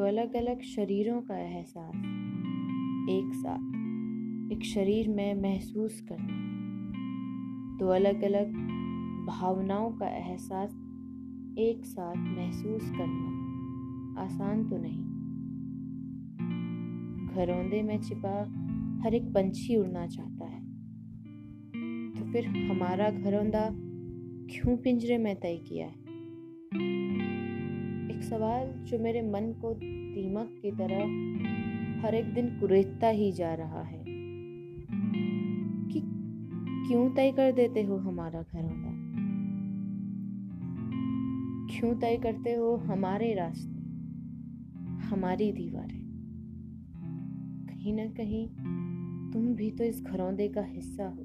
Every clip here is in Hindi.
अलग अलग शरीरों का एहसास, एक साथ, एक शरीर में महसूस करना तो अलग अलग भावनाओं का एहसास एक साथ महसूस करना आसान तो नहीं। घरौंदे में छिपा हर एक पंछी उड़ना चाहता है। तो फिर हमारा घरौंदा क्यों पिंजरे में तय किया है? सवाल जो मेरे मन को दीमक की तरह हर एक दिन कुरेदता ही जा रहा है। कि क्यों तय कर देते हो हमारा घरौंदा क्यों तय करते हो हमारे रास्ते? हमारी दीवारें? कहीं ना कहीं तुम भी तो इस घरौंदे का हिस्सा हो।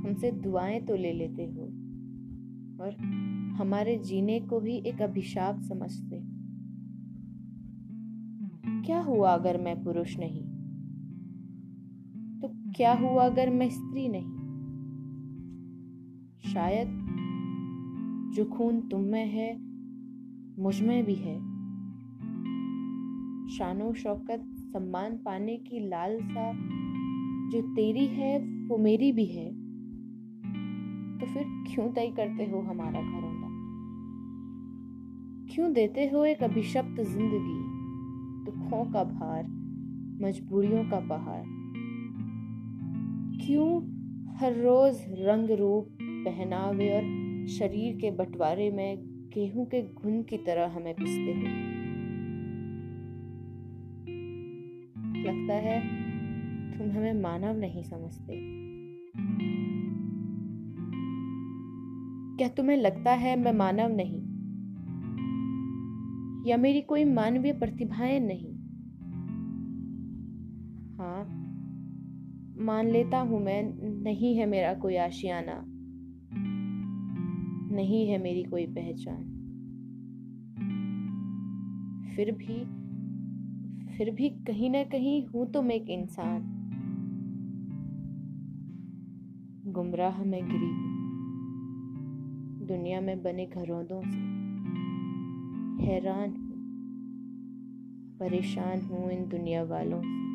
हमसे दुआएँ तो ले लेते हो। और हमारे जीने को ही एक अभिशाप समझते। क्या हुआ अगर मैं पुरुष नहीं? तो क्या हुआ अगर मैं स्त्री नहीं? शायद जो खून तुम में है, मुझमें भी है। शानो शौकत, सम्मान पाने की लालसा जो तेरी है, वो मेरी भी है। तो फिर क्यों तय करते हो हमारा घरौंदा? क्यों देते हो एक अभिशप्त ज़िंदगी? दुखों का भार, मजबूरियों का पहाड़। क्यों हर रोज रंग रूप पहनावे और शरीर के बंटवारे में गेहूँ के घुन की तरह हमें पिसते हो? लगता है तुम हमें मानव नहीं समझते। क्या तुम्हें लगता है मैं मानव नहीं? या मेरी कोई मानवीय प्रतिभाएँ नहीं? हाँ मान लेता हूँ मैं, नहीं है मेरा कोई आशियाना। नहीं है मेरी कोई पहचान। फिर भी फिर भी कहीं ना कहीं हूँ तो मैं एक इंसान। गुमराह में गिरी हूँ। दुनिया में बने घरौंदों से। हैरान हूँ परेशान हूँ इन दुनिया वालों से।